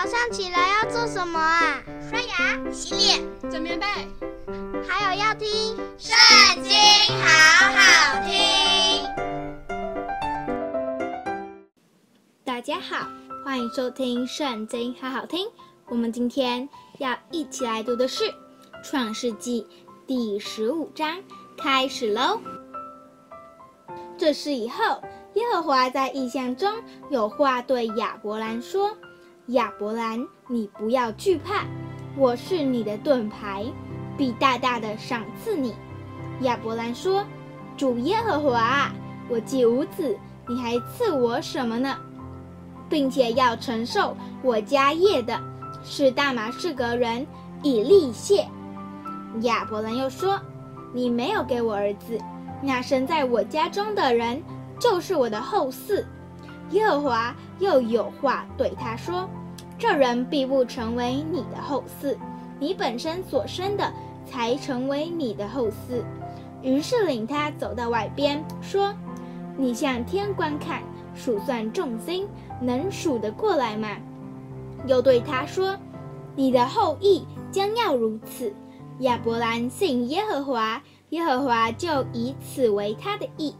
早上起来要做什么啊？刷牙、洗脸、整棉被，还有要听《圣经》，好好听。大家好，欢迎收听《圣经》，好好听。我们今天要一起来读的是《创世纪》第十五章，开始喽。这事以后，耶和华在异象中有话对亚伯兰说。亚伯兰，你不要惧怕，我是你的盾牌，必大大的赏赐你。亚伯兰说：“主耶和华，我既无子，你还赐我什么呢？并且要承受我家业的，是大马士革人以利谢。”亚伯兰又说：“你没有给我儿子，那生在我家中的人就是我的后嗣。”耶和华又有话对他说。这人必不成为你的后嗣，你本身所生的才成为你的后嗣。于是领他走到外边，说：“你向天观看，数算众星，能数得过来吗？”又对他说：“你的后裔将要如此。”亚伯兰信耶和华，耶和华就以此为他的义。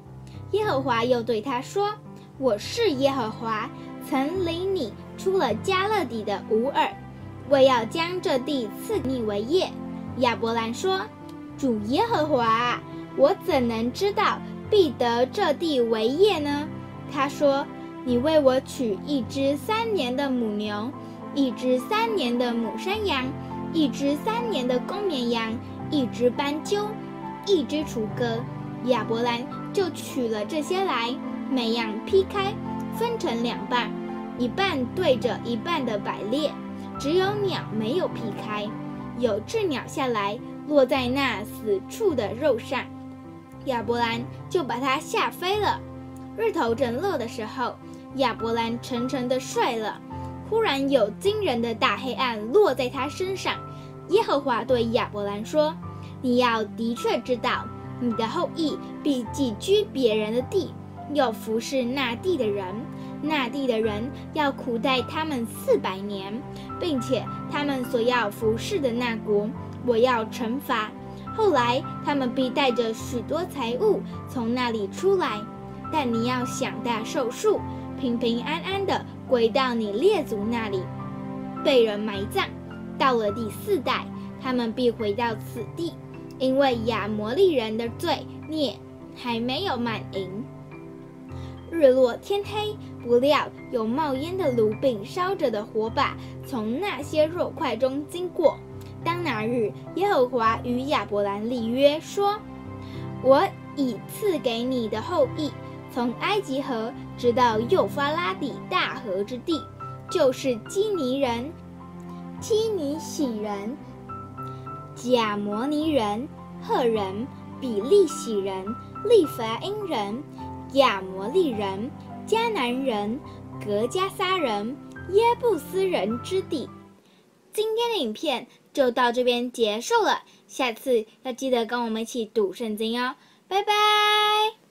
耶和华又对他说：“我是耶和华。”曾领出了迦勒底的乌尔，为要将这地赐你为业。亚伯兰说：“主耶和华，我怎能知道必得这地为业呢？”他说：“你为我取一只三年的母牛，一只三年的母山羊，一只三年的公绵羊，一只斑鸠，一只雏鸽。”亚伯兰就取了这些来，每样劈开。分成两半，一半对着一半的摆列，只有鸟没有劈开。有雉鸟下来，落在那死处的肉上，亚伯兰就把它吓飞了。日头正落的时候，亚伯兰沉沉的睡了。忽然有惊人的大黑暗落在他身上。耶和华对亚伯兰说：“你要的确知道，你的后裔必寄居别人的地。”又服侍那地的人，那地的人要苦待他们四百年，并且他们所要服侍的那国，我要惩罚。后来他们必带着许多财物从那里出来，但你要享大寿数，平平安安地归到你列祖那里，被人埋葬。到了第四代，他们必回到此地，因为亚摩利人的罪孽还没有满盈。日落天黑，不料有冒烟的炉并烧着的火把从那些肉块中经过。当那日，耶和华与亚伯兰立约说：“我已赐给你的后裔，从埃及河直到幼发拉底大河之地，就是基尼人、基尼洗人、贾摩尼人、赫人、比利洗人、利乏音人。”亚摩利人、迦南人、格迦撒人、耶布斯人之地。今天的影片就到这边结束了，下次要记得跟我们一起读圣经哦，拜拜。